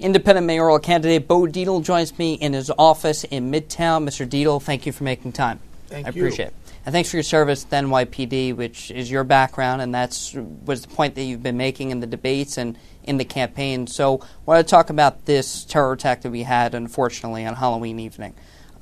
Independent mayoral candidate Bo Dietl joins me in his office in Midtown. Mr. Dietl, thank you for making time. Thank I you. appreciate it. And thanks for your service at NYPD, which is your background, and that's was the point that you've been making in the debates and in the campaign. So, I want to talk about this terror attack that we had, unfortunately, on Halloween evening.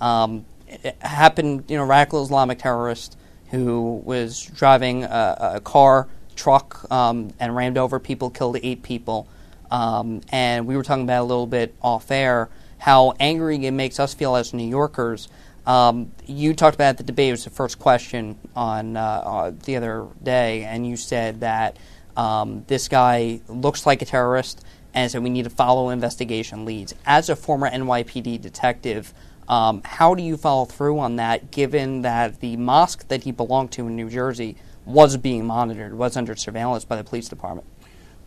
Um, it happened, you know, radical Islamic terrorist who was driving a, a car, truck, um, and rammed over people, killed eight people. Um, and we were talking about a little bit off air how angry it makes us feel as New Yorkers. Um, you talked about the debate. It was the first question on uh, uh, the other day, and you said that um, this guy looks like a terrorist, and so we need to follow investigation leads. As a former NYPD detective, um, how do you follow through on that, given that the mosque that he belonged to in New Jersey was being monitored, was under surveillance by the police department?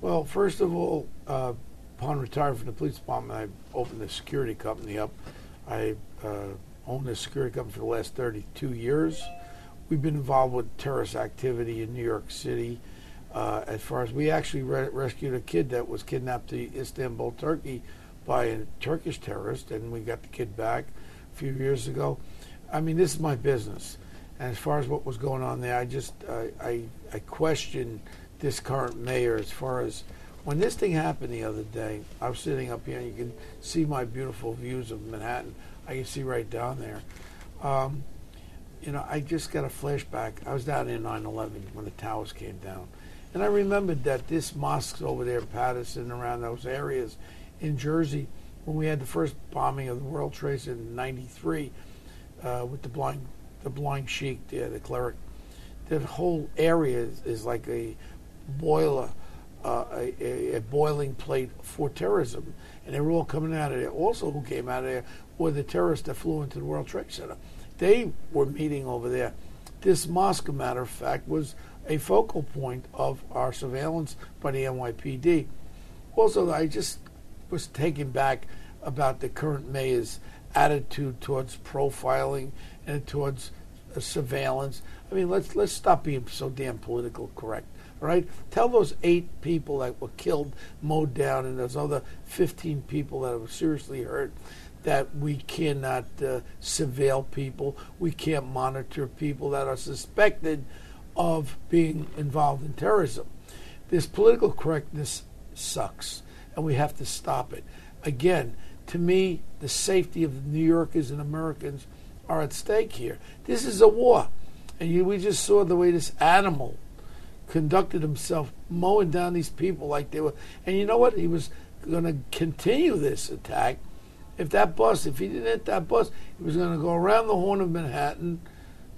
Well, first of all, uh, upon retiring from the police department, I opened a security company up. I uh, owned this security company for the last 32 years. We've been involved with terrorist activity in New York City. Uh, as far as we actually re- rescued a kid that was kidnapped to Istanbul, Turkey, by a Turkish terrorist, and we got the kid back a few years ago. I mean, this is my business. And as far as what was going on there, I just I, I, I question this current mayor as far as when this thing happened the other day. I was sitting up here, and you can see my beautiful views of Manhattan. I can see right down there. Um, you know, I just got a flashback. I was down in 9/11 when the towers came down, and I remembered that this mosque over there, Paterson, around those areas, in Jersey, when we had the first bombing of the World Trade Center in '93, uh, with the blind, the blind sheik there, the cleric. That whole area is, is like a boiler, uh, a, a, a boiling plate for terrorism, and they were all coming out of there. Also, who came out of there were the terrorists that flew into the World Trade Center. They were meeting over there. This mosque, matter of fact, was a focal point of our surveillance by the NYPD. Also, I just was taken back about the current mayor's attitude towards profiling and towards uh, surveillance. I mean, let's let's stop being so damn political correct. Right, tell those eight people that were killed, mowed down, and those other fifteen people that were seriously hurt that we cannot uh, surveil people, we can't monitor people that are suspected of being involved in terrorism. This political correctness sucks, and we have to stop it. Again, to me, the safety of the New Yorkers and Americans are at stake here. This is a war, and you, we just saw the way this animal conducted himself, mowing down these people like they were. And you know what? He was going to continue this attack if that bus, if he didn't hit that bus, he was going to go around the horn of Manhattan,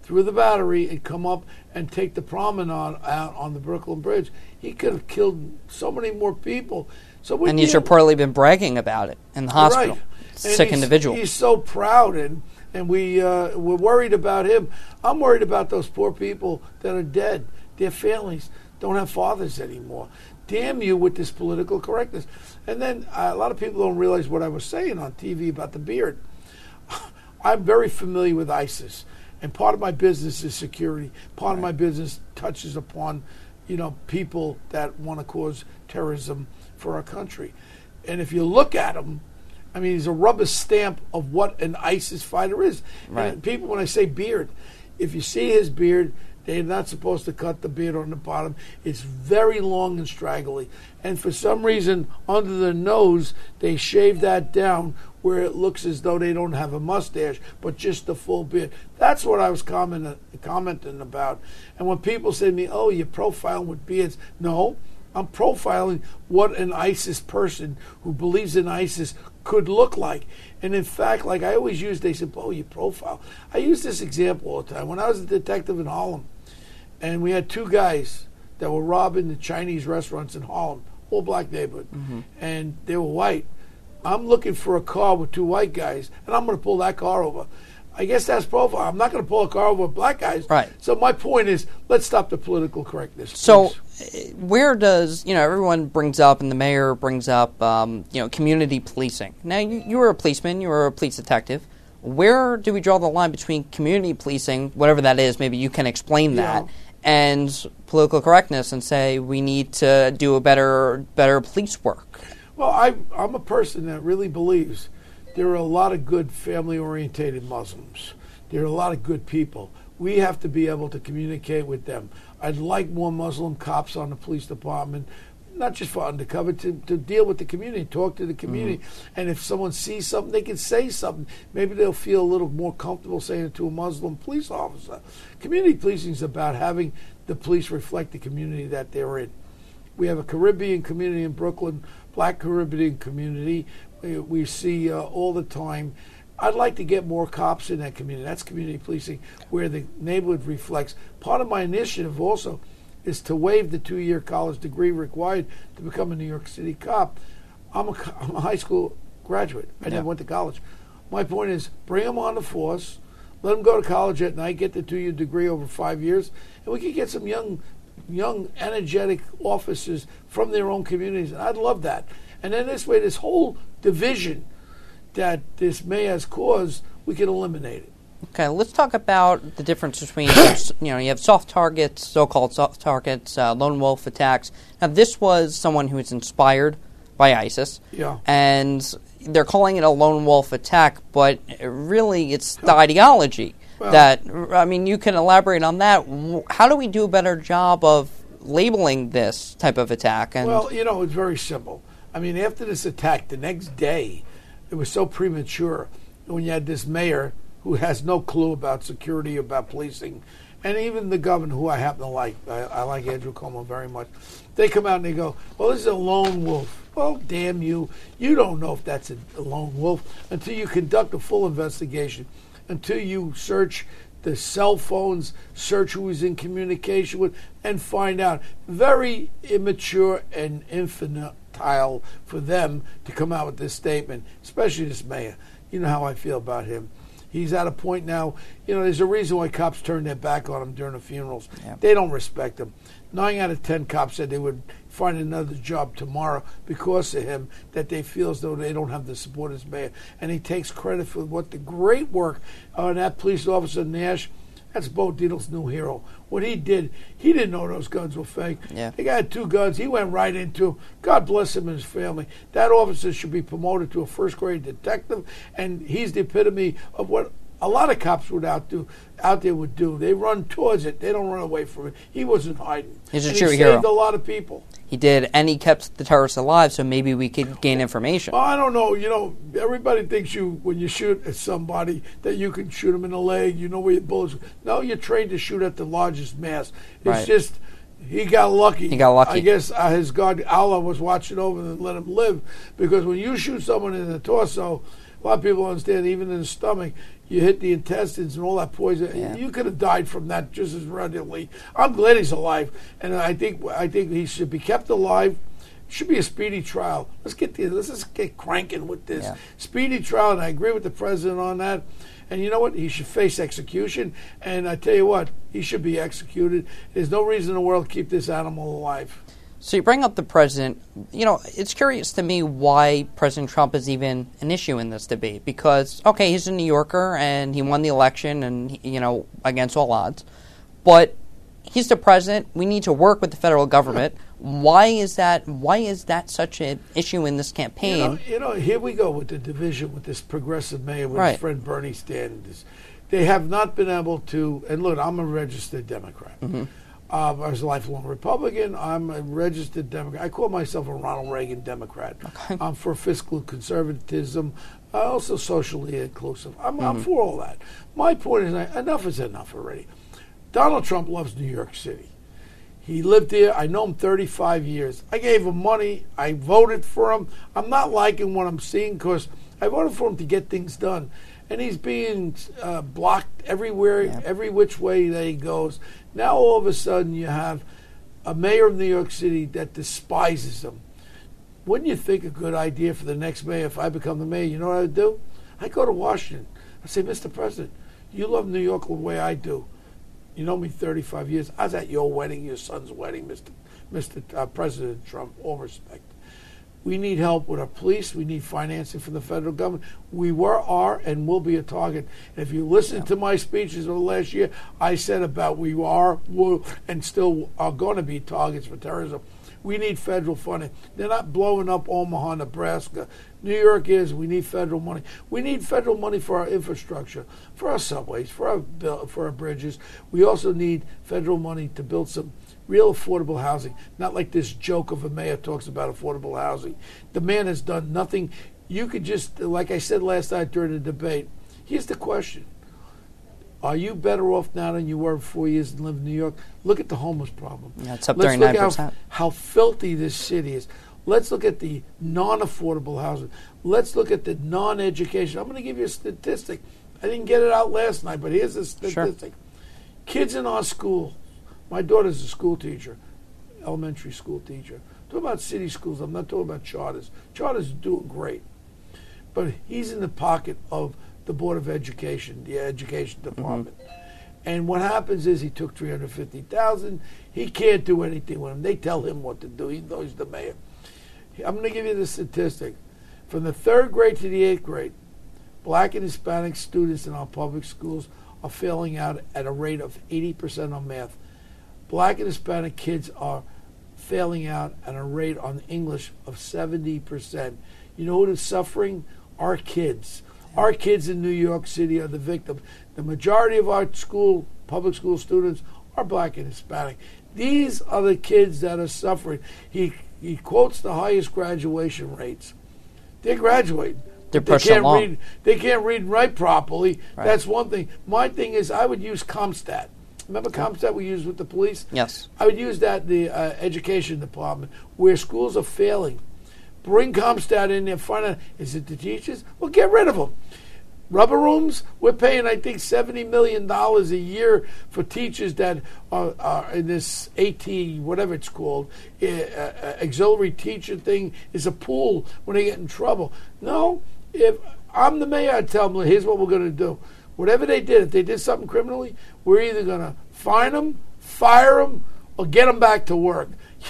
through the battery, and come up and take the promenade out on the Brooklyn Bridge. He could have killed so many more people. So we And he's reportedly been bragging about it in the hospital. Right. Sick he's, individual. He's so proud, and and we uh, we're worried about him. I'm worried about those poor people that are dead. Their families don't have fathers anymore. Damn you with this political correctness. And then uh, a lot of people don't realize what I was saying on TV about the beard. I'm very familiar with ISIS, and part of my business is security. Part of my business touches upon, you know, people that want to cause terrorism for our country. And if you look at them, I mean, he's a rubber stamp of what an ISIS fighter is. Right. And people, when I say beard, if you see his beard, they're not supposed to cut the beard on the bottom. It's very long and straggly. And for some reason, under the nose, they shave that down where it looks as though they don't have a mustache, but just the full beard. That's what I was comment, commenting about. And when people say to me, oh, you're profiling with beards, no. I'm profiling what an ISIS person who believes in ISIS could look like. And in fact, like I always use, they said, oh, you profile. I use this example all the time. When I was a detective in Harlem, and we had two guys that were robbing the Chinese restaurants in Harlem, all black neighborhood, and they were white. I'm looking for a car with two white guys, and I'm going to pull that car over. I guess that's profile. I'm not going to pull a car over with black guys. Right. So my point is, let's stop the political correctness. So, please. uh, where does you know everyone brings up, and the mayor brings up, um, you know, community policing. Now, you, you were a policeman, you were a police detective. Where do we draw the line between community policing, whatever that is? Maybe you can explain that, Yeah. And political correctness, and say we need to do a better, better police work. Well, I, I'm a person that really believes there are a lot of good family orientated Muslims. There are a lot of good people. We have to be able to communicate with them. I'd like more Muslim cops on the police department, not just for undercover, to, to deal with the community, talk to the community. Mm-hmm. And if someone sees something, they can say something. Maybe they'll feel a little more comfortable saying it to a Muslim police officer. Community policing is about having the police reflect the community that they're in. We have a Caribbean community in Brooklyn, black Caribbean community. We, we see uh, all the time. I'd like to get more cops in that community. That's community policing, where the neighborhood reflects. Part of my initiative also is to waive the two-year college degree required to become a New York City cop. I'm a, I'm a high school graduate. I yeah. never went to college. My point is, bring them on the force, let them go to college at night, get the two-year degree over five years, and we can get some young young, energetic officers from their own communities. And I'd love that. And then this way, this whole division that this may has caused, we can eliminate it. Okay, let's talk about the difference between you know you have soft targets, so-called soft targets, uh, lone wolf attacks. Now, this was someone who was inspired by ISIS, yeah, and they're calling it a lone wolf attack, but really it's the ideology well, that I mean, you can elaborate on that. How do we do a better job of labeling this type of attack? And well, you know, it's very simple. I mean, after this attack, the next day, it was so premature when you had this mayor who has no clue about security, about policing, and even the governor, who I happen to like, I, I like Andrew Cuomo very much. They come out and they go, "Well, this is a lone wolf." Well, damn you! You don't know if that's a, lone wolf until you conduct a full investigation until you search the cell phones, search who was in communication with, and find out. Very immature and infantile for them to come out with this statement, especially this mayor. You know how I feel about him. He's at a point now, you know, there's a reason why cops turn their back on him during the funerals. Yeah. They don't respect him. Nine out of ten cops said they would find another job tomorrow because of him that they feel as though they don't have the support as mayor. And he takes credit for what the great work on that police officer Nash. That's Bo Dietl's new hero. What he did, he didn't know those guns were fake. Yeah. He got two guns. He went right into them. God bless him and his family. That officer should be promoted to a first grade detective, and he's the epitome of what a lot of cops would out do out there would do. They run towards it. They don't run away from it. He wasn't hiding. He's a and true he hero. Saved a lot of people. He did, and he kept the terrorists alive. So maybe we could gain information. Well, I don't know. You know, everybody thinks you when you shoot at somebody that you can shoot them in the leg. You know where your bullets. No, you're trained to shoot at the largest mass. It's right. just he got lucky. He got lucky. I guess uh, his God Allah was watching over and let him live because when you shoot someone in the torso, a lot of people understand even in the stomach, you hit the intestines and all that poison. Yeah. You could have died from that just as readily. I'm glad he's alive, and I think I think he should be kept alive. Should be a speedy trial. Let's get the, let's just get cranking with this yeah. speedy trial, and I agree with the president on that. And you know what? He should face execution. And I tell you what, he should be executed. There's no reason in the world to keep this animal alive. So you bring up the president. You know, it's curious to me why President Trump is even an issue in this debate because okay, he's a New Yorker and he won the election and you know against all odds, but he's the president. We need to work with the federal government. Why is that? Why is that such an issue in this campaign? You know, you know here we go with the division with this progressive mayor with right. his friend Bernie Sanders. They have not been able to. And look, I'm a registered Democrat. Mm-hmm. Uh, I was a lifelong Republican. I'm a registered Democrat. I call myself a Ronald Reagan Democrat. Okay. I'm for fiscal conservatism, uh, also socially inclusive. I'm, mm-hmm. I'm, for all that. My point is, enough is enough already. Donald Trump loves New York City. He lived here. I know him 35 years. I gave him money. I voted for him. I'm not liking what I'm seeing because I voted for him to get things done and he's being uh, blocked everywhere, yeah. every which way that he goes. Now all of a sudden you have a mayor of New York City that despises him. Wouldn't you think a good idea for the next mayor if I become the mayor? You know what I would do? I go to Washington. I say, Mr. President, you love New York the way I do. You know me 35 years. I was at your wedding, your son's wedding, Mr. Mr. Uh, President Trump. All respect. We need help with our police. We need financing from the federal government. We were, are, and will be a target. And if you listen yeah. to my speeches over the last year, I said about we are, will, and still are going to be targets for terrorism. We need federal funding. They're not blowing up Omaha, Nebraska. New York is. We need federal money. We need federal money for our infrastructure, for our subways, for our for our bridges. We also need federal money to build some real affordable housing. Not like this joke of a mayor talks about affordable housing. The man has done nothing. You could just, like I said last night during the debate. Here's the question are you better off now than you were four years and live in New York? Look at the homeless problem. Yeah, it's up Let's 39%. Look how, how filthy this city is. Let's look at the non affordable housing. Let's look at the non education. I'm going to give you a statistic. I didn't get it out last night, but here's a statistic. Sure. Kids in our school, my daughter's a school teacher, elementary school teacher. Talk about city schools. I'm not talking about charters. Charters are doing great. But he's in the pocket of the Board of Education, the Education mm-hmm. Department. Mm-hmm. And what happens is he took three hundred fifty thousand. He can't do anything with him. They tell him what to do. even though he's the mayor. I'm going to give you the statistic. From the third grade to the eighth grade, black and Hispanic students in our public schools are failing out at a rate of 80% on math. Black and Hispanic kids are failing out at a rate on English of 70%. You know who is suffering? Our kids. Our kids in New York City are the victims. The majority of our school, public school students are black and Hispanic. These are the kids that are suffering. He he quotes the highest graduation rates. They're graduating. They're they can't read. They can't read and write properly. Right. That's one thing. My thing is, I would use CompStat. Remember CompStat we used with the police? Yes. I would use that in the uh, education department where schools are failing Bring CompStat in there. Find out is it the teachers? Well, get rid of them. Rubber rooms, we're paying, I think, $70 million a year for teachers that are, are in this AT, whatever it's called, uh, uh, auxiliary teacher thing, is a pool when they get in trouble. No, if I'm the mayor, I'd tell them, here's what we're going to do. Whatever they did, if they did something criminally, we're either going to fine them, fire them, or get them back to work.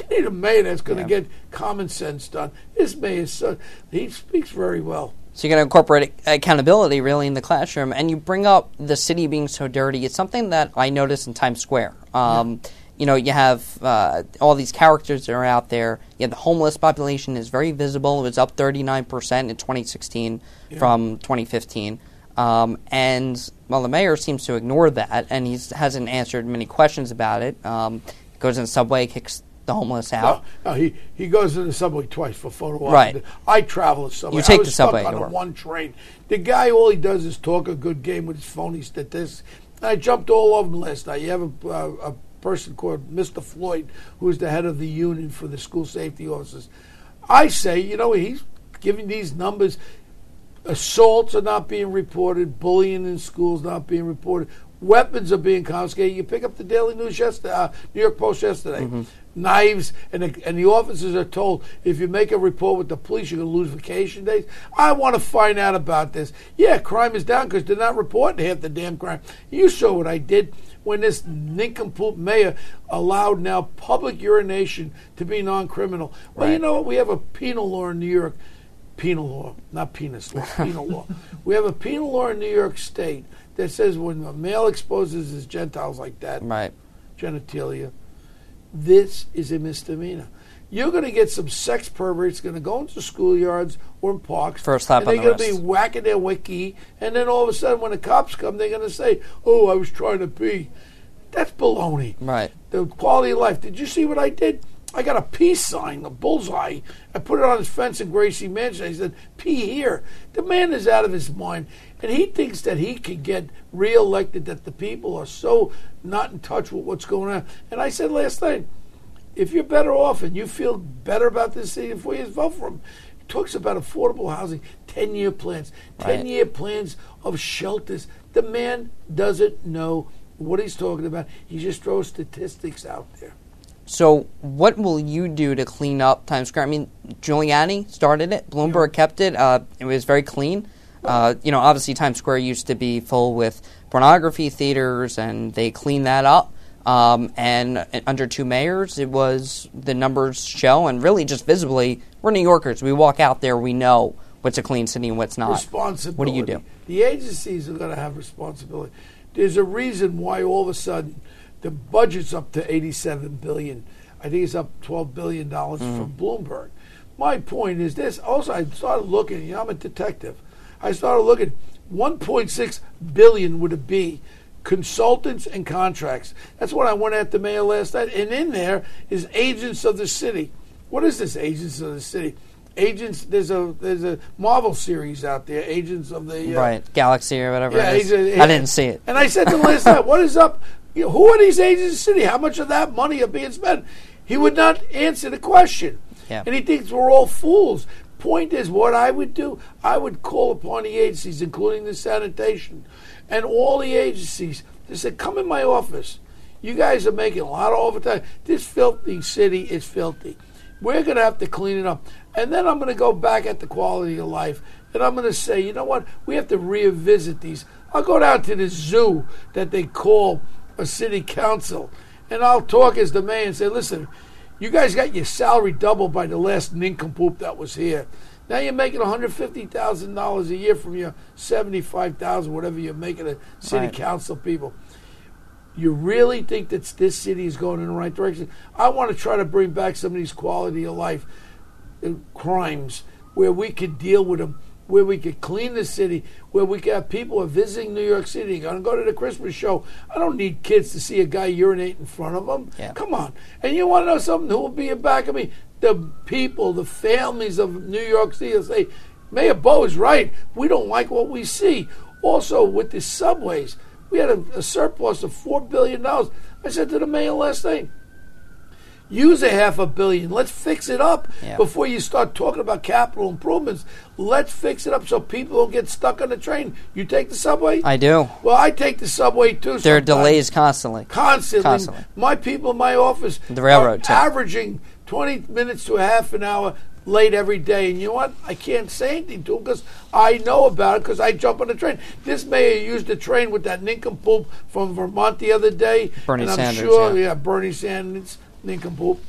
You need a mayor that's going to yeah. get common sense done. This mayor, so, he speaks very well. So you're going to incorporate accountability really in the classroom, and you bring up the city being so dirty. It's something that I notice in Times Square. Um, yeah. You know, you have uh, all these characters that are out there. Yeah, the homeless population is very visible. It was up 39 percent in 2016 yeah. from 2015. Um, and well, the mayor seems to ignore that, and he hasn't answered many questions about it. Um, goes in the subway, kicks the homeless out. No, no, he, he goes in the subway twice for photo op. Right. I travel the subway. You take I was the subway stuck on one train. The guy, all he does is talk a good game with his phony statistics. I jumped all over him last night. You have a, uh, a person called Mr. Floyd, who is the head of the union for the school safety officers. I say, you know, he's giving these numbers. Assaults are not being reported. Bullying in schools not being reported. Weapons are being confiscated. You pick up the Daily News yesterday, uh, New York Post yesterday. Mm-hmm knives, and the, and the officers are told if you make a report with the police, you're going to lose vacation days. I want to find out about this. Yeah, crime is down because they're not reporting half the damn crime. You saw what I did when this nincompoop mayor allowed now public urination to be non-criminal. Well, right. you know what? We have a penal law in New York. Penal law, not penis law, penal law. We have a penal law in New York State that says when a male exposes his genitals like that, right. genitalia, this is a misdemeanor. You're going to get some sex perverts going to go into schoolyards or in parks. First and they're going to be whacking their wiki, and then all of a sudden, when the cops come, they're going to say, "Oh, I was trying to pee." That's baloney. Right. The quality of life. Did you see what I did? I got a peace sign, a bullseye. I put it on his fence in Gracie Mansion. I said, "Pee here." The man is out of his mind, and he thinks that he can get reelected. That the people are so not in touch with what's going on. And I said last night, if you're better off and you feel better about this city in four years, vote for him. He talks about affordable housing, ten-year plans, ten-year plans of shelters. The man doesn't know what he's talking about. He just throws statistics out there. So, what will you do to clean up Times Square? I mean, Giuliani started it. Bloomberg yeah. kept it. Uh, it was very clean. Uh, you know, obviously Times Square used to be full with pornography theaters, and they cleaned that up. Um, and under two mayors, it was the numbers show, and really just visibly, we're New Yorkers. We walk out there, we know what's a clean city and what's not. Responsibility. What do you do? The agencies are going to have responsibility. There's a reason why all of a sudden the budget's up to 87 billion. I think it's up $12 billion from Bloomberg. My point is this. Also, I started looking, you know, I'm a detective. I started looking, 1.6 billion would it be consultants and contracts. That's what I went at the mayor last night. And in there is agents of the city. What is this, agents of the city? Agents. There's a there's a Marvel series out there. Agents of the uh, right Galaxy or whatever. Yeah, it is. he's a- I didn't see it. And I said to last night, "What is up? You know, who are these agents of the city? How much of that money are being spent?" He would not answer the question, Yeah. and he thinks we're all fools. Point is, what I would do, I would call upon the agencies, including the sanitation, and all the agencies, to say, "Come in my office. You guys are making a lot of overtime. This filthy city is filthy. We're going to have to clean it up. And then I'm going to go back at the quality of life. And I'm going to say, you know what? We have to revisit these. I'll go down to the zoo that they call a city council. And I'll talk as the mayor and say, listen, you guys got your salary doubled by the last nincompoop that was here. Now you're making $150,000 a year from your 75000 whatever you're making a city Right. council people you really think that this city is going in the right direction? I want to try to bring back some of these quality of life uh, crimes where we could deal with them, where we could clean the city, where we could have people who are visiting New York City, going to go to the Christmas show. I don't need kids to see a guy urinate in front of them. Yeah. Come on. And you want to know something? Who will be in back of me? The people, the families of New York City will say, Mayor Bo is right. We don't like what we see. Also, with the subways, we had a, a surplus of $4 billion. I said to the mayor last night, use a half a billion. Let's fix it up Yeah. before you start talking about capital improvements. Let's fix it up so people don't get stuck on the train. You take the subway? I do. well, I take the subway too. There are delays constantly. Constantly. Constantly. My people in my office The railroad, averaging 20 minutes to a half an hour late every day. And you know what? I can't say anything to them because I know about it because I jump on the train. This mayor used the train with that nincompoop from Vermont the other day. Bernie and I'm Sanders, Sure, yeah. yeah, Bernie Sanders, nincompoop.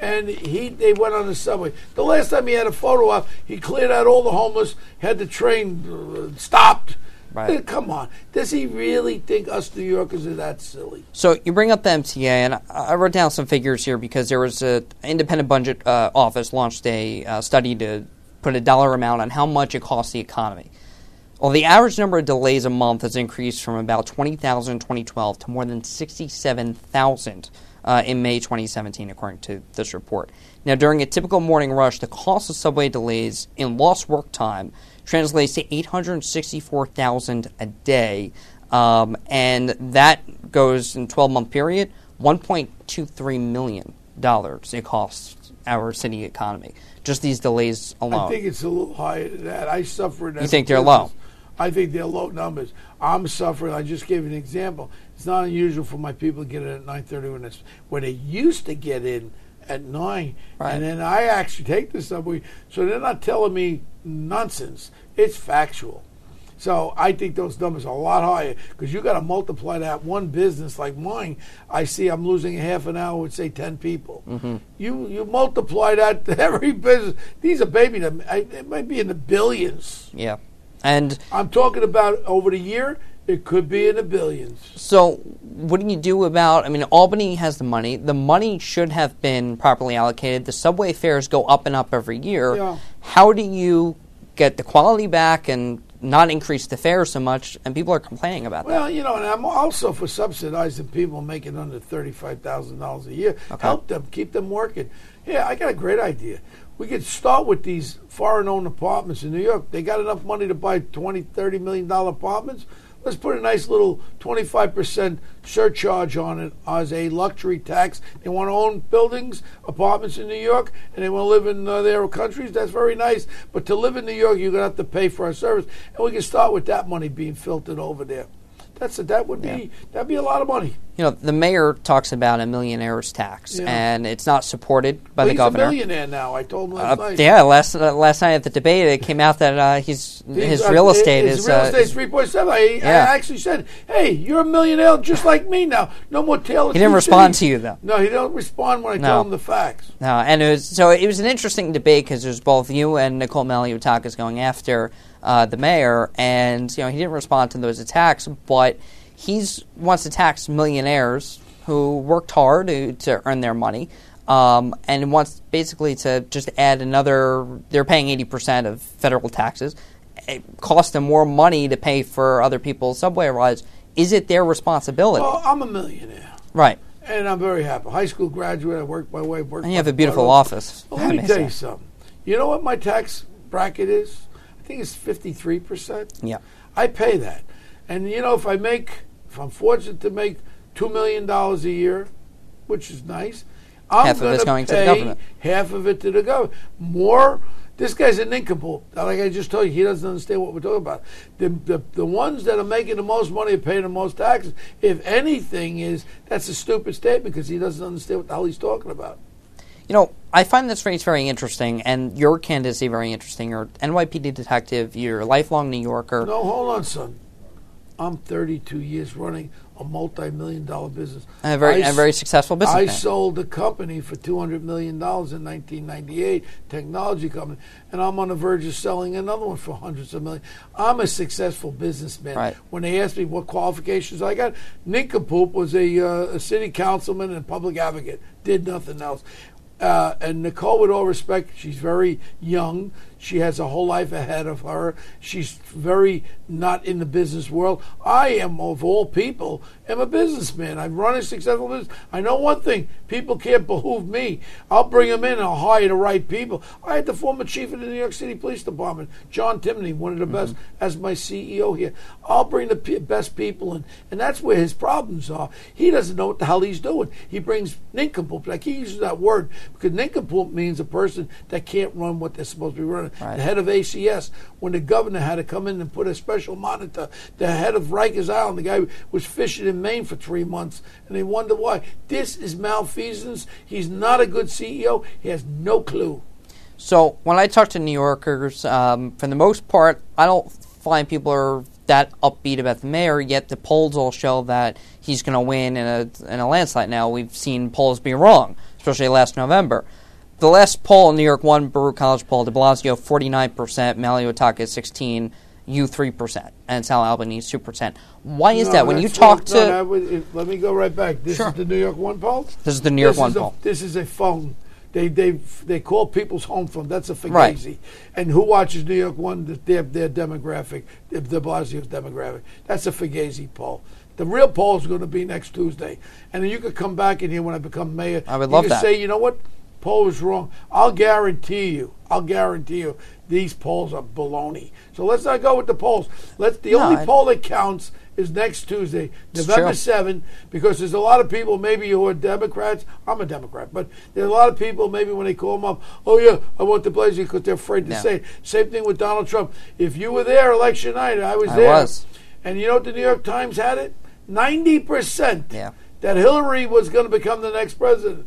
And he, they went on the subway. The last time he had a photo op, he cleared out all the homeless, had the train uh, stopped. Right. Uh, Come on. Does he really think us New Yorkers are that silly? So you bring up the MTA, and I- I wrote down some figures here because there was an independent budget uh, office launched a uh, study to put a dollar amount on how much it costs the economy. Well, the average number of delays a month has increased from about 20,000 in 2012 to more than 67,000 uh, in May 2017, according to this report. Now, during a typical morning rush, the cost of subway delays in lost work time translates to 864,000 a day, um, and that goes in 12 month period 1.23 million dollars it costs our city economy just these delays alone. I think it's a little higher than that. I suffer. in You think they're business. low? I think they're low numbers. I'm suffering. I just gave you an example. It's not unusual for my people to get in at 9:30 when it's when they used to get in at nine, Right. and then I actually take the subway. So they're not telling me nonsense. It's factual. So I think those numbers are a lot higher because you got to multiply that one business like mine. I see I'm losing a half an hour with say ten people. Mm-hmm. You you multiply that to every business. These are baby. It might be in the billions. yeah. And I'm talking about over the year. It could be in the billions. so, what do you do about? I mean, Albany has the money. The money should have been properly allocated. The subway fares go up and up every year. Yeah. How do you get the quality back and not increase the fare so much? And people are complaining about that. Well, you know, and I'm also for subsidizing people making under thirty-five thousand dollars a year. Okay. Help them, keep them working. Yeah, I got a great idea. We could start with these foreign-owned apartments in New York. They got enough money to buy 20, 30 million dollar apartments. Let's put a nice little 25% surcharge on it as a luxury tax. They want to own buildings, apartments in New York, and they want to live in uh, their countries. That's very nice. But to live in New York, you're going to have to pay for our service. And we can start with that money being filtered over there. That's a, that would be that'd be a lot of money. You know, the mayor talks about a millionaire's tax, Yeah. and it's not supported by Well, the he's governor. a millionaire now. I told him last Uh, night. yeah, last uh, last night at the debate, it came out that uh, he's He's, his uh, real estate his is real uh, estate is- three point seven. I, I actually said, "Hey, you're a millionaire just like me now. No more Taylor." He didn't respond City." to you, though. No, he don't respond when I No. tell him the facts. No, and it was so it was an interesting debate because there's both you and Nicole Maliotakis going after uh, the mayor, and you know he didn't respond to those attacks, but he's wants to tax millionaires who worked hard to, to earn their money. um, and wants basically to just add another. They're paying eighty percent of federal taxes. It costs them more money to pay for other people's subway rides. Is it their responsibility? Well, I'm a millionaire, right. and I'm very happy. High school graduate. I worked my way. Worked And you have a beautiful office. Well, let me tell you something. You know what my tax bracket is? I think it's 53 percent. Yeah. I pay that. And you know, if I make, if I'm fortunate to make two million dollars a year, which is nice, I'm Half of it's going to the government. Half of it to the government. More. This guy's a nincompoop. Like I just told you, he doesn't understand what we're talking about. The, the the ones that are making the most money are paying the most taxes. If anything, is that's a stupid statement because he doesn't understand what the hell he's talking about. You know, I find this race very interesting, and your candidacy very interesting. You're NYPD detective. You're a lifelong New Yorker. No, hold on, son. I'm 32 years running a multi-million dollar business. and a very, I a very successful I businessman. sold a company for two hundred million dollars in nineteen ninety eight, technology company, and I'm on the verge of selling another one for hundreds of millions. I'm a successful businessman. Right. When they asked me what qualifications I got, Nincompoop was a, uh, a city councilman and public advocate. Did nothing else. Uh, and Nicole, with all respect, she's very young. She has a whole life ahead of her. She's very not in the business world. I am, of all people, am a businessman. I run a successful business. I know one thing: people can't behoove me. I'll bring them in. and I'll hire the right people. I had the former chief of the New York City Police Department, John Timoney, one of the best, mm-hmm. as my CEO here. I'll bring the p- best people in, and that's where his problems are. He doesn't know what the hell he's doing. He brings nincompoop. Like he uses that word because nincompoop means a person that can't run what they're supposed to be running. Right. The head of ACS, when the governor had to come in and put a special monitor, the head of Rikers Island, the guy was fishing in Maine for three months, and they wonder why. This is malfeasance. He's not a good CEO. He has no clue. So when I talk to New Yorkers, um, for the most part, I don't find people are that upbeat about the mayor. Yet the polls all show that he's going to win in a in a landslide. Now we've seen polls be wrong, especially last November. The last poll in New York, one Baruch College poll, De Blasio forty nine percent, Maliotakis sixteen, you three percent, and Sal Albanese two percent. Why is No, that? When you talk to No, that was- it- let me go right back. This Sure. is the New York One poll. this is the New York this one is a, poll. This is a phone. They they they call people's home phone. That's a fugazi. Right. And who watches New York One? Their their demographic, De Blasio's demographic. That's a fugazi poll. The real poll is going to be next Tuesday, and then you could come back in here when I become mayor. I would you love could that. Say, you know what? Poll was wrong. I'll guarantee you. I'll guarantee you. These polls are baloney. So let's not go with the polls. Let's. The No, only I- poll that counts is next Tuesday, November. 7, because there's a lot of people maybe who are Democrats. I'm a Democrat, but there's a lot of people maybe when they call them up, oh yeah, I want de Blasio because they're afraid to Yeah. say it. Same thing with Donald Trump. If you were there election night, I was I there. was. And you know what the New York Times had it? 90% Yeah. that Hillary was going to become the next president.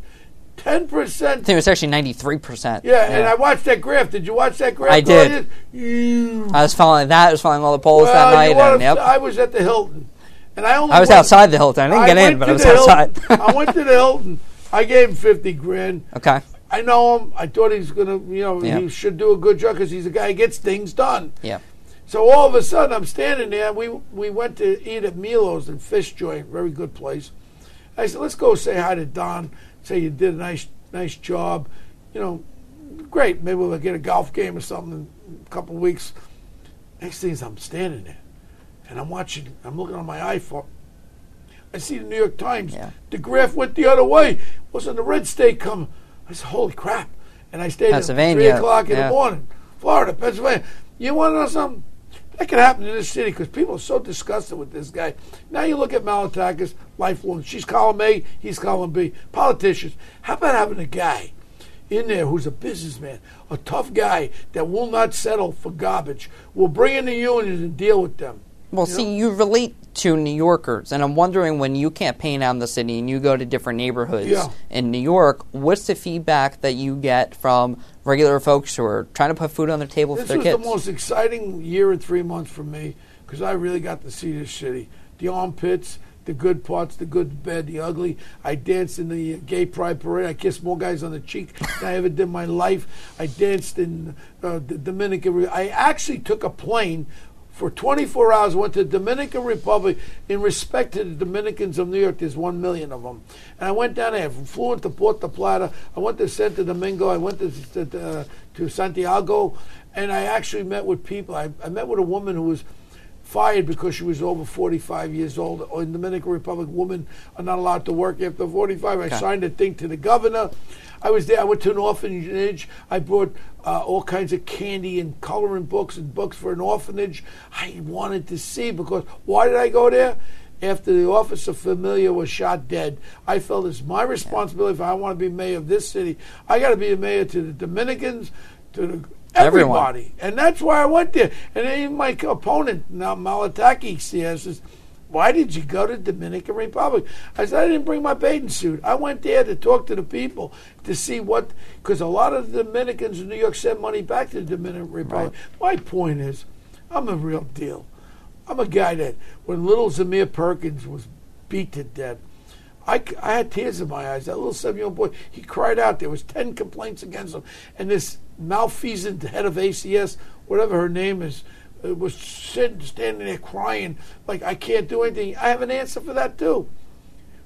10%. I think it was actually ninety three percent. Yeah, and I watched that graph. Did you watch that graph? I did. You. I was following that. I was following all the polls Well, that night. and, yep. I was at the Hilton, and I only I was went- outside the Hilton. I didn't get in, but I was outside. I went to the Hilton. I gave him fifty grand. okay. I know him. I thought he's gonna, you know, Yeah. he should do a good job because he's a guy who gets things done. Yeah. So all of a sudden, I'm standing there. We we went to eat at Milo's and Fish Joint, very good place. I said, let's go say hi to Don. Say you did a nice nice job. You know, great. Maybe we'll get a golf game or something in a couple of weeks. Next thing is I'm standing there, and I'm watching. I'm looking on my iPhone. I see the New York Times. Yeah. The graph went the other way. Wasn't the red state coming? I said, holy crap! And I stayed at three o'clock in yeah. the morning. Florida, Pennsylvania. You want to know something? That could happen in this city because people are so disgusted with this guy. Now you look at Malatakis, lifelong. She's column A, he's column B. Politicians. How about having a guy in there who's a businessman, a tough guy that will not settle for garbage, will bring in the unions and deal with them. Well, You see, know? you relate to New Yorkers, and I'm wondering when you campaign out in the city and you go to different neighborhoods Yeah. in New York, what's the feedback that you get from regular folks who are trying to put food on their table This for their kids? This was the most exciting year and three months for me because I really got to see this city. The armpits, the good parts, the good, the bad, the ugly. I danced in the gay pride parade. I kissed more guys on the cheek than I ever did in my life. I danced in uh, the Dominican. I actually took a plane for 24 hours. Went to Dominican Republic in respect to the Dominicans of New York. There's one million of them, and I went down there. Flew into Puerto Plata. I went to Santo Domingo. I went to to, uh, to Santiago, and I actually met with people. I, I met with a woman who was fired because she was over 45 years old. In Dominican Republic, women are not allowed to work after 45. I Okay. signed a thing to the governor. I was there. I went to an orphanage. I brought uh, all kinds of candy and coloring books and books for an orphanage. I wanted to see because why did I go there? After the officer Familia was shot dead, I felt it's my responsibility if I want to be mayor of this city. I got to be a mayor to the Dominicans, to the Everyone. everybody, and that's why I went there. And even my opponent now Malataki says, "Why did you go to Dominican Republic?" I said, "I didn't bring my bathing suit. I went there to talk to the people to see what, because a lot of the Dominicans in New York send money back to the Dominican Republic. My point is, I'm a real deal. I'm a guy that when little Zymere Perkins was beat to death." I had tears in my eyes. That little seven-year-old boy, he cried out. There was ten complaints against him, and this malfeasant head of ACS, whatever her name is, uh, was sitting, standing there crying like I can't do anything. I have an answer for that too.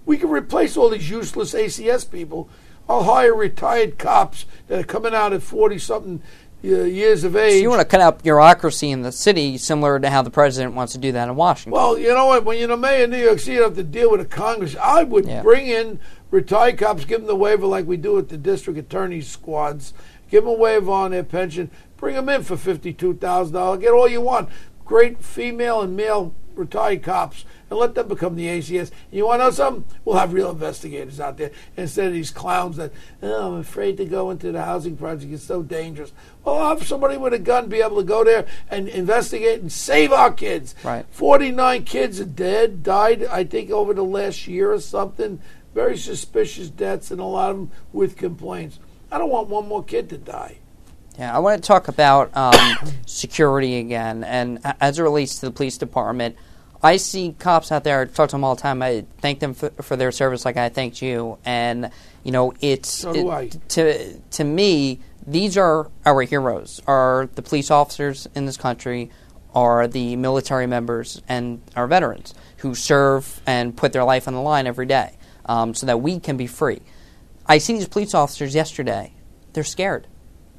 We can replace all these useless ACS people. I'll hire retired cops that are coming out at forty-something uh, years of age. So you want to cut out bureaucracy in the city, similar to how the president wants to do that in Washington. Well, you know what? When you're the mayor of New York City, you have to deal with a Congress. I would Yeah. bring in retired cops, give them the waiver like we do at the district attorney's squads. Give them a waiver on their pension. Bring them in for fifty-two thousand dollars. Get all you want. Great female and male retired cops, and let them become the ACS. You want to know something? We'll have real investigators out there instead of these clowns that oh, I'm afraid to go into the housing project. It's so dangerous. Well, I'll have somebody with a gun be able to go there and investigate and save our kids. Right. 49 kids are dead, died, I think, over the last year or something. Very suspicious deaths, and a lot of them with complaints. I don't want one more kid to die. Yeah, I want to talk about um, security again, and as it relates to the police department, I see cops out there. I talk to them all the time. I thank them for, for their service, like I thanked you. And you know, it's So do I. to to me, these are our heroes. Are the police officers in this country, are the military members, and our veterans who serve and put their life on the line every day, um, so that we can be free. I see these police officers yesterday. They're scared.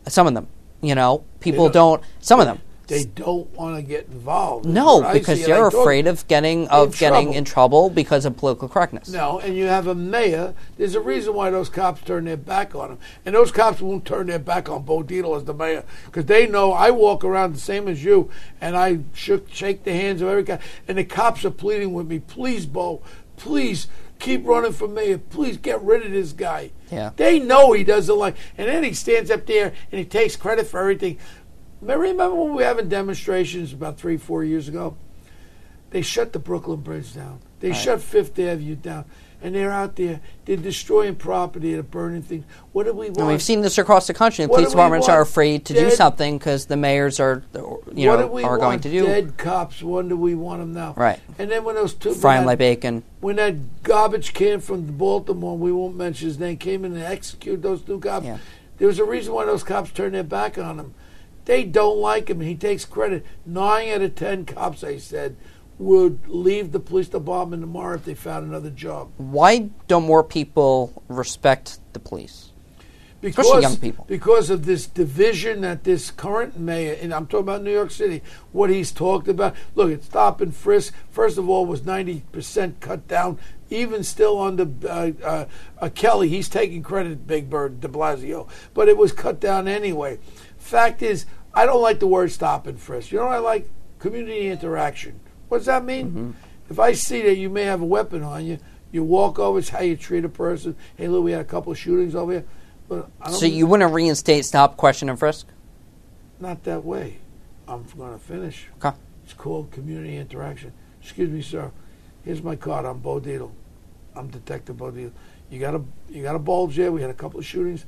Some of them, you know, people don't- don't. Some of them, They don't want to get involved. no, because see, and I they're afraid of getting of getting trouble. in trouble because of political correctness. No, and you have a mayor. There's a reason why those cops turn their back on him, and those cops won't turn their back on Bo Dietl as the mayor because they know I walk around the same as you, and I shook, shake the hands of every guy, and the cops are pleading with me, please, Bo, please keep running for mayor, please get rid of this guy. Yeah. They know he doesn't like, and then he stands up there and he takes credit for everything. Remember when we were having demonstrations about three, four years ago? They shut the Brooklyn Bridge down. They Right. shut Fifth Avenue down. And they're out there. They're destroying property. They're burning things. What do we want? And we've seen this across the country. The police departments are afraid to do something because the mayors are, you know, we are want? going to do Dead cops. When do we want them now? Right. And then when those two fry 'em when like bacon. when that garbage can from Baltimore, we won't mention his name, came in and executed those two cops. Yeah. There was a reason why those cops turned their back on him. They don't like him. He takes credit. Nine out of ten cops, I said, would leave the police department tomorrow if they found another job. Why don't more people respect the police? because Especially young people. because of this division that this current mayor and I'm talking about New York City, what he's talked about. Look, it's stop and frisk. First of all, was ninety percent cut down. Even still under uh, uh, uh, Kelly, he's taking credit, Big Bird De Blasio, but it was cut down anyway. Fact is, I don't like the word stop and frisk. You know what I like? Community interaction. What does that mean? Mm-hmm. If I see that you may have a weapon on you, you walk over. It's how you treat a person. Hey, look, we had a couple of shootings over here. But I don't So you want to reinstate stop, question, and frisk? not that way. I'm going to finish. Okay. It's called community interaction. Excuse me, sir. Here's my card. I'm Bo Dietl. I'm Detective Bo Dietl. You got a you got a bulge there. We had a couple of shootings.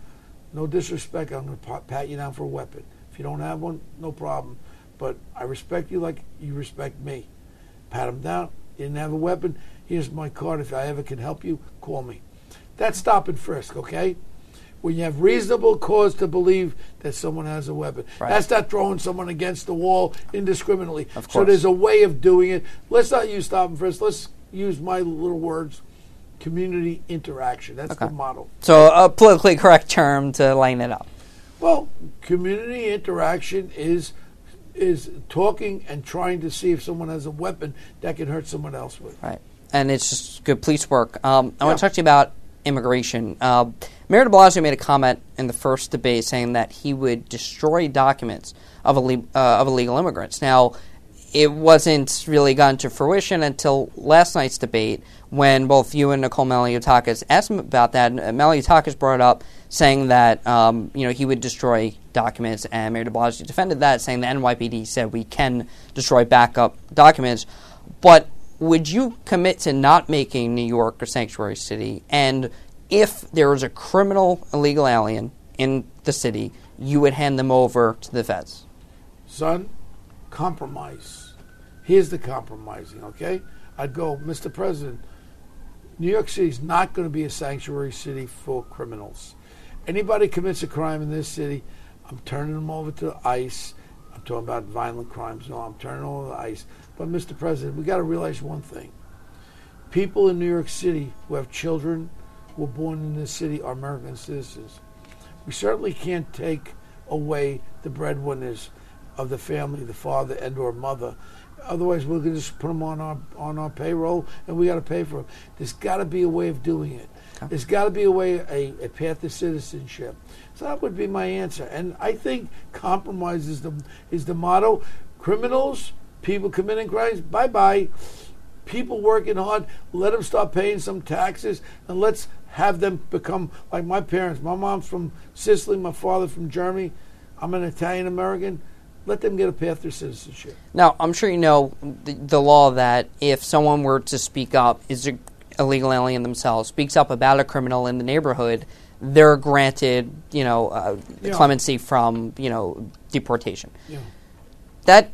No disrespect. I'm going to pat you down for a weapon. If you don't have one, no problem. But I respect you like you respect me. Pat him down. You didn't have a weapon. Here's my card. If I ever can help you, call me. That's stop and frisk, okay? when you have reasonable cause to believe that someone has a weapon. Right. That's not throwing someone against the wall indiscriminately. Of course. So there's a way of doing it. Let's not use stop and frisk. Let's use my little words community interaction. That's the model. So a politically correct term to line it up. Well, community interaction is is talking and trying to see if someone has a weapon that can hurt someone else with. Right. And it's just good police work. Um, I want to talk to you about immigration. Uh, Mayor de Blasio made a comment in the first debate saying that he would destroy documents of, ille- uh, of illegal immigrants. Now, it wasn't really gone to fruition until last night's debate when both you and Nicole Maliotakis asked him about that. Uh, brought up saying that um, you know he would destroy documents, and Mayor de Blasio defended that, saying the NYPD said we can destroy backup documents. But would you commit to not making New York a sanctuary city? And if there was a criminal illegal alien in the city, you would hand them over to the feds. Son, compromise. Here's the compromising, okay? I'd go, Mr. President, New York City is not going to be a sanctuary city for criminals. Anybody commits a crime in this city, I'm turning them over to ICE. I'm talking about violent crimes. No, I'm turning them over to ICE. But, Mr. President, we got to realize one thing. People in New York City who have children who were born in this city are American citizens. We certainly can't take away the breadwinners of the family, the father and or mother. Otherwise, we're going to just put them on our on our payroll, and we got to pay for them. There's got to be a way of doing it. There's got to be a way, a, a path to citizenship. So that would be my answer. And I think compromise is the is the motto. Criminals, people committing crimes, bye bye. People working hard, let them start paying some taxes, and let's have them become like my parents. My mom's from Sicily, my father from Germany. I'm an Italian American. Let them get a path to citizenship. Now, I'm sure you know the, the law that if someone were to speak up, is a illegal alien themselves, speaks up about a criminal in the neighborhood, they're granted, you know, uh, Yeah. clemency from, you know, deportation. Yeah. That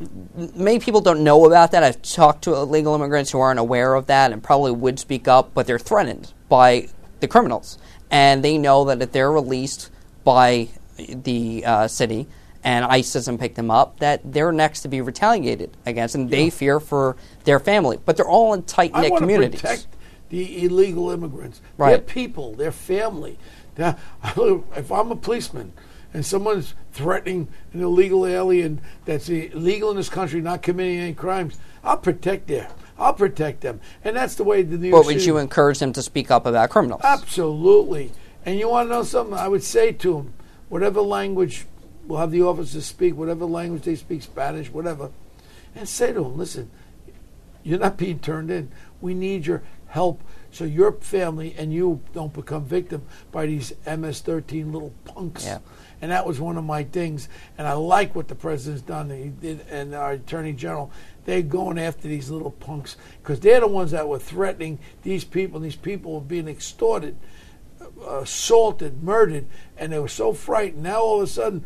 many people don't know about that. I've talked to illegal immigrants who aren't aware of that and probably would speak up, but they're threatened by the criminals, and they know that if they're released by the uh, city and ICE doesn't pick them up, that they're next to be retaliated against, and they fear for their family. But they're all in tight knit communities. protect the illegal immigrants. Their people, their family. Now, if I'm a policeman and someone's threatening an illegal alien that's illegal in this country, not committing any crimes, I'll protect them. I'll protect them, and that's the way the New York But would City- you encourage them to speak up about criminals? Absolutely. And you want to know something? I would say to them, whatever language, we'll have the officers speak, whatever language they speak, Spanish, whatever, and say to them, listen, you're not being turned in. We need your help so your family and you don't become victim by these MS-13 little punks. Yeah. And that was one of my things. And I like what the president's done. He did, and our attorney general. They're going after these little punks because they're the ones that were threatening these people. These people were being extorted, uh, assaulted, murdered, and they were so frightened. Now all of a sudden,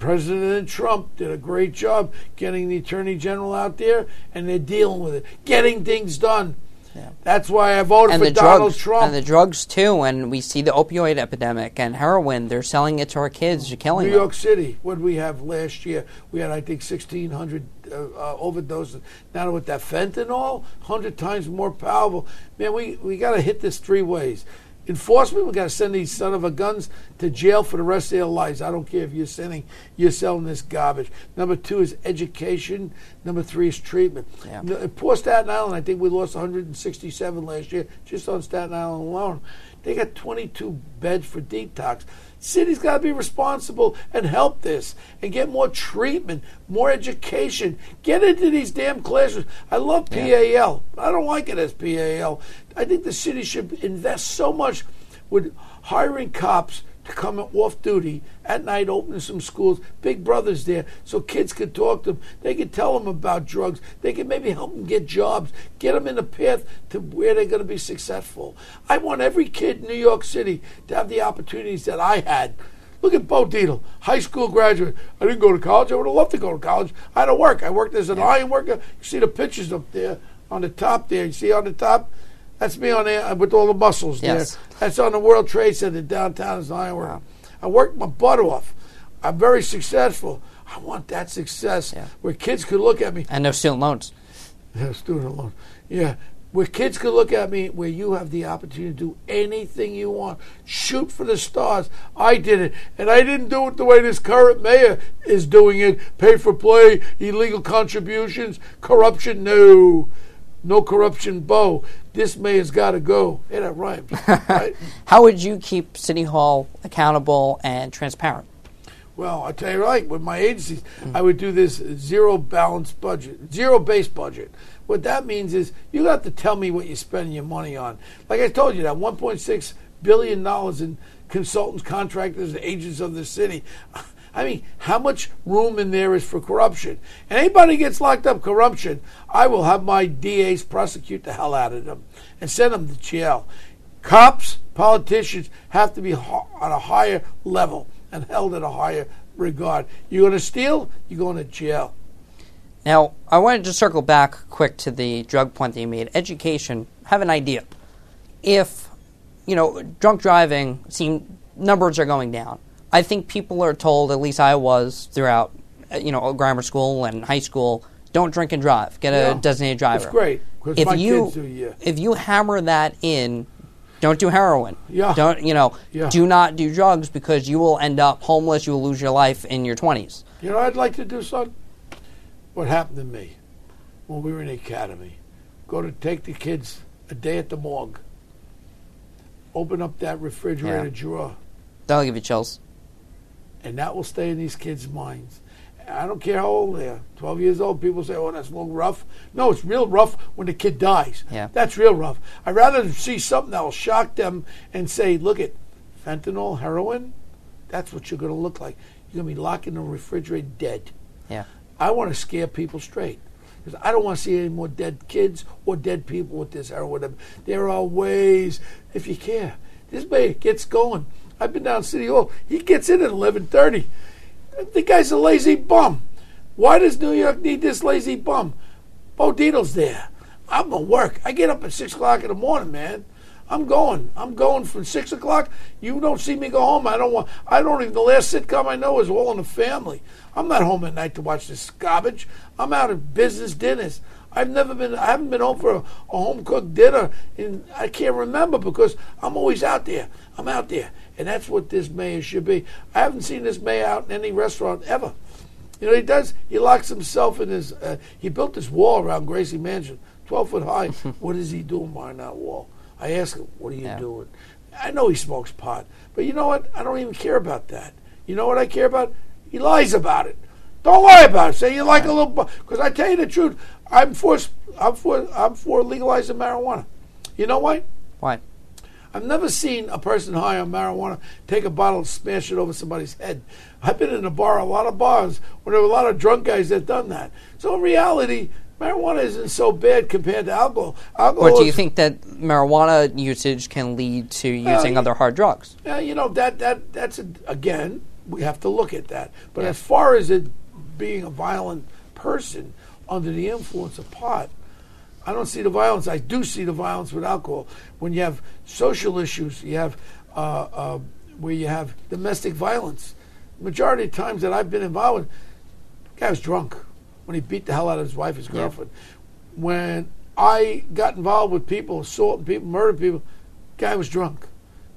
President Trump did a great job getting the attorney general out there, and they're dealing with it, getting things done. Yeah. That's why I voted and for Donald drugs Trump. and the drugs too. And we see the opioid epidemic and heroin. They're selling it to our kids. You're killing New them. York City, what did we have last year? We had, I think, 1,600 uh, uh, overdoses. Now with that fentanyl, 100 times more powerful. Man, we, we got to hit this three ways. Enforcement, we got to send these son of a guns to jail for the rest of their lives. I don't care if you're sending, you're selling this garbage. Number two is education. Number three is treatment. Yeah. Poor Staten Island, I think we lost 167 last year just on Staten Island alone. They got 22 beds for detox. City's got to be responsible and help this and get more treatment, more education. Get into these damn classrooms. I love PAL. I don't like it as PAL. I think the city should invest so much with hiring cops to come off duty at night, opening some schools. Big Brother's there, so kids could talk to them. They could tell them about drugs. They could maybe help them get jobs, get them in a path to where they're going to be successful. I want every kid in New York City to have the opportunities that I had. Look at Bo Dietl, high school graduate. I didn't go to college. I would have loved to go to college. I had to work. I worked as an iron worker. You see the pictures up there on the top there. You see on the top? That's me on there with all the muscles Yes. there. That's on the World Trade Center downtown as iron. Wow. I worked my butt off. I'm very successful. I want that success Yeah. where kids could look at me. And no student loans. Yeah, student loan. Yeah, where kids could look at me, where you have the opportunity to do anything you want, shoot for the stars. I did it, and I didn't do it the way this current mayor is doing it: pay for play, illegal contributions, corruption. No, no corruption. Bo, this mayor's got to go. Hey, that rhymes, right? How would you keep City Hall accountable and transparent? Well, I tell you right, with my agencies, I would do this zero balance budget, zero base budget. What that means is you have to tell me what you're spending your money on. Like I told you, that 1.6 billion dollars in consultants, contractors, and agents of the city. I mean, how much room in there is for corruption? Anybody gets locked up corruption, I will have my DAs prosecute the hell out of them and send them to jail. Cops, politicians have to be on a higher level and held at a higher regard. You're going to steal, you're going to jail. Now, I wanted to circle back quick to the drug point that you made. Education. Have an idea. If you know drunk driving, seem numbers are going down. I think people are told, at least I was throughout, uh, you know, grammar school and high school, don't drink and drive. Get a Yeah. designated driver. It's great, If you do, yeah. if you hammer that in, don't do heroin. Yeah. Don't you know? Yeah. Do not do drugs because you will end up homeless. You will lose your life in your twenties. You know I'd like to do, something. What happened to me when we were in the academy? Go to take the kids a day at the morgue. Open up that refrigerator Yeah. drawer, That'll give you chills. And that will stay in these kids' minds. I don't care how old they are. 12 years old, people say, oh, that's a little rough. No, it's real rough when the kid dies. Yeah. That's real rough. I'd rather see something that will shock them and say, look at fentanyl, heroin, that's what you're going to look like. You're going to be locked in the refrigerator dead. Yeah. I want to scare people straight. Because I don't want to see any more dead kids or dead people with this heroin. Or whatever. There are ways, if you care. This man gets going. I've been down City Hall. He gets in at 11.30. The guy's a lazy bum. Why does New York need this lazy bum? Bo Dietl's there. I'm to work. I get up at 6 o'clock in the morning, man. I'm going. I'm going from six o'clock. You don't see me go home. I don't want. I don't even. The last sitcom I know is All in the Family. I'm not home at night to watch this garbage. I'm out at business dinners. I've never been. I haven't been home for a, a home cooked dinner, and I can't remember because I'm always out there. I'm out there, and that's what this mayor should be. I haven't seen this mayor out in any restaurant ever. You know, he does. He locks himself in his. Uh, he built this wall around Gracie Mansion, twelve foot high. what is he doing behind that wall? I ask him, "What are you Yeah. doing?" I know he smokes pot, but you know what? I don't even care about that. You know what I care about? He lies about it. Don't lie about it. Say you like a little, because I tell you the truth. I'm for. I'm for. I'm for legalizing marijuana. You know why? Why? I've never seen a person high on marijuana take a bottle and smash it over somebody's head. I've been in a bar, a lot of bars, where there were a lot of drunk guys that done that. So in reality, marijuana isn't so bad compared to alcohol. Alcohol Or do you think that marijuana usage can lead to using yeah. other hard drugs? Yeah, you know that that that's a, again we have to look at that. But Yeah. as far as it being a violent person under the influence of pot, I don't see the violence. I do see the violence with alcohol. When you have social issues, you have uh, uh, where you have domestic violence. Majority of times that I've been involved with, guy was drunk when he beat the hell out of his wife, his girlfriend. When I got involved with people, assaulting people, murdering people, guy was drunk.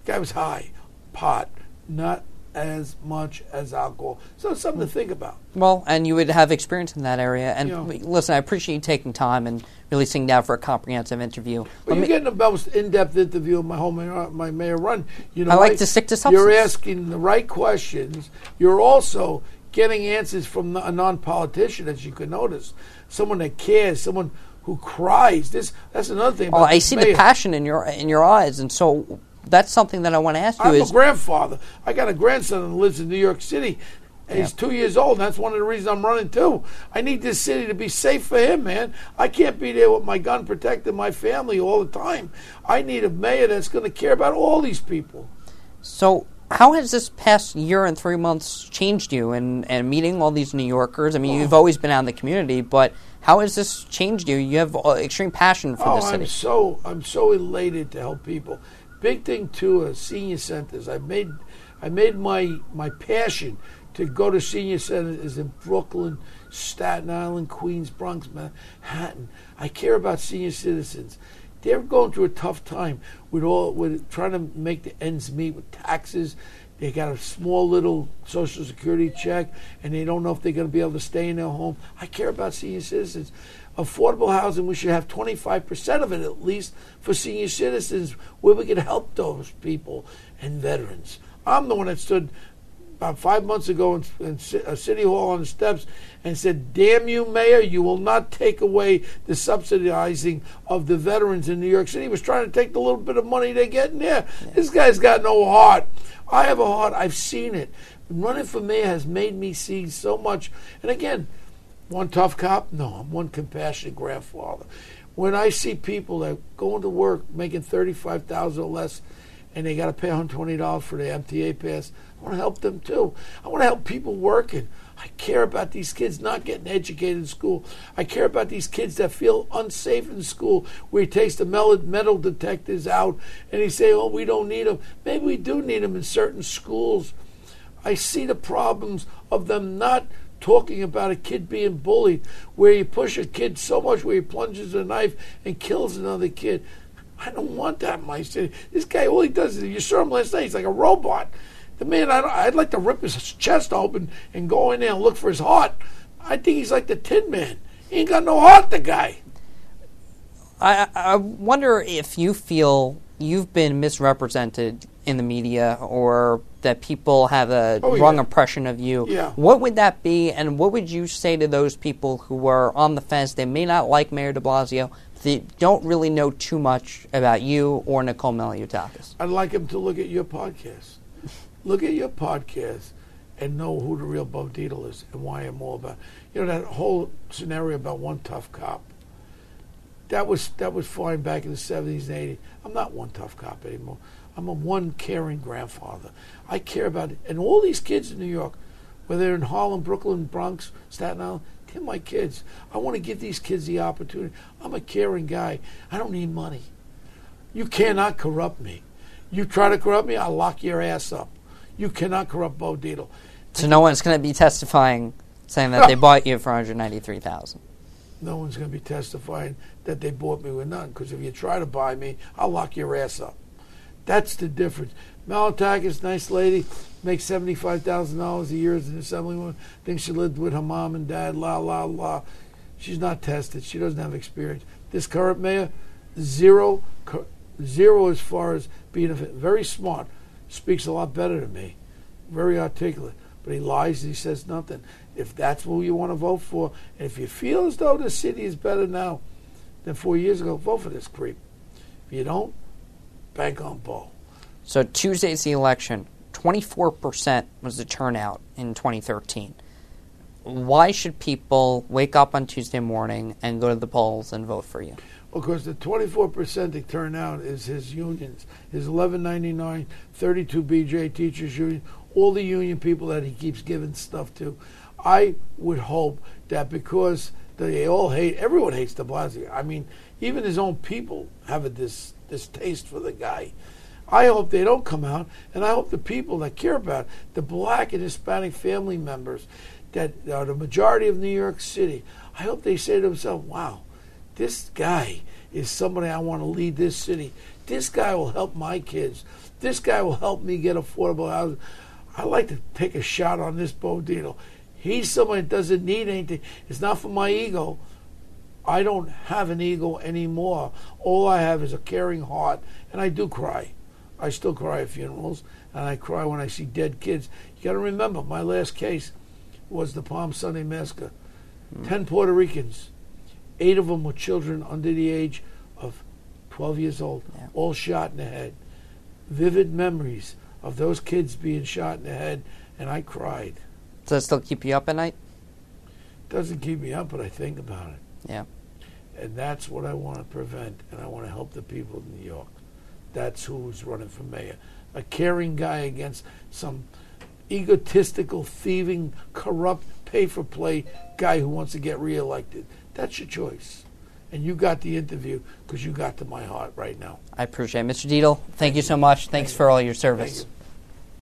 Guy was high, pot, not as much as alcohol. So it's something to think about. Well, and you would have experience in that area. And Yeah. listen, I appreciate you taking time and really sitting down for a comprehensive interview. But Let you're getting the most in-depth interview of my whole mayor, my mayor run. You know, I like why? to stick to something You're asking the right questions. You're also getting answers from a non-politician, as you can notice. Someone that cares, someone who cries. This that's another thing. well, I see mayor. the passion in your in your eyes, and so that's something that I want to ask you I'm is a grandfather. I got a grandson that lives in New York City. And He's two years old. And that's one of the reasons I'm running too. I need this city to be safe for him, man. I can't be there with my gun protecting my family all the time. I need a mayor that's going to care about all these people. So, how has this past year and three months changed you and, and meeting all these New Yorkers? I mean, you've always been out in the community, but how has this changed you? You have uh, extreme passion for Oh, I'm city. so I'm so elated to help people. Big thing too, uh, senior centers. I've made I made my my passion to go to senior centers in Brooklyn, Staten Island, Queens, Bronx, Manhattan. I care about senior citizens. They're going through a tough time with all with trying to make the ends meet with taxes. They got a small little social security check, and they don't know if they're going to be able to stay in their home. I care about senior citizens. Affordable housing, we should have 25% of it at least for senior citizens, where we can help those people and veterans. I'm the one that stood about five months ago in, in uh, City Hall on the steps and said, Damn you, Mayor, you will not take away the subsidizing of the veterans in New York City. He was trying to take the little bit of money they get in there. Yeah. This guy's got no heart. I have a heart. I've seen it. Running for mayor has made me see so much. And again, one tough cop? No, I'm one compassionate grandfather. When I see people that going to work making thirty-five thousand or less, and they got to pay $120 for the MTA pass. I want to help them too. I want to help people working. I care about these kids not getting educated in school. I care about these kids that feel unsafe in school, where he takes the metal detectors out and he say, "Oh, we don't need them." Maybe we do need them in certain schools. I see the problems of them not talking about a kid being bullied, where you push a kid so much where he plunges a knife and kills another kid. I don't want that in my city. This guy, all he does is, you saw him last night, he's like a robot. The man, I would like to rip his chest open and go in there and look for his heart. I think he's like the Tin Man. He ain't got no heart, the guy. I, I wonder if you feel you've been misrepresented in the media or that people have a oh, wrong yeah. impression of you. Yeah. What would that be, and what would you say to those people who are on the fence? They may not like Mayor de Blasio, they don't really know too much about you or Nicole Malliotakis. I'd like them to look at your podcast. look at your podcast and know who the real Bo Dietl is and why I'm all about. You know that whole scenario about one tough cop. That was that was fine back in the 70s and 80s. I'm not one tough cop anymore. I'm a one caring grandfather. I care about it. And all these kids in New York, whether they're in Harlem, Brooklyn, Bronx, Staten Island, they're my kids. I want to give these kids the opportunity. I'm a caring guy. I don't need money. You cannot corrupt me. You try to corrupt me, I'll lock your ass up. You cannot corrupt Bo Dietl. So no one's going to be testifying saying that no. they bought you for 193000 No one's going to be testifying that they bought me with none. Because if you try to buy me, I'll lock your ass up. That's the difference. Malliotakis, nice lady, makes seventy-five thousand dollars a year as an assemblywoman. Thinks she lived with her mom and dad. La la la. She's not tested. She doesn't have experience. This current mayor, zero, zero as far as being a, very smart. Speaks a lot better than me. Very articulate. But he lies and he says nothing. If that's who you want to vote for, and if you feel as though the city is better now than four years ago, vote for this creep. If you don't, bank on Bo. So Tuesday's the election. 24% was the turnout in 2013. Why should people wake up on Tuesday morning and go to the polls and vote for you? Because the 24% that turn out is his unions, his 1199, 32 BJ teachers union, all the union people that he keeps giving stuff to. I would hope that because they all hate, everyone hates de Blasio. I mean, even his own people have a dis, distaste for the guy. I hope they don't come out, and I hope the people that care about it, the black and Hispanic family members that are the majority of New York City, I hope they say to themselves, wow, this guy is somebody I want to lead this city. This guy will help my kids. This guy will help me get affordable housing. I like to take a shot on this Bo Dietl. He's someone that doesn't need anything. It's not for my ego. I don't have an ego anymore. All I have is a caring heart, and I do cry. I still cry at funerals, and I cry when I see dead kids. You got to remember, my last case was the Palm Sunday massacre. Mm. Ten Puerto Ricans, eight of them were children under the age of 12 years old, yeah. all shot in the head. Vivid memories of those kids being shot in the head, and I cried. Does that still keep you up at night? Doesn't keep me up, but I think about it. Yeah. And that's what I want to prevent, and I want to help the people of New York. That's who's running for mayor. A caring guy against some egotistical, thieving, corrupt, pay for play guy who wants to get reelected. That's your choice. And you got the interview because you got to my heart right now. I appreciate it. Mr. Dietl, thank, thank you so much. Thanks thank for all your service.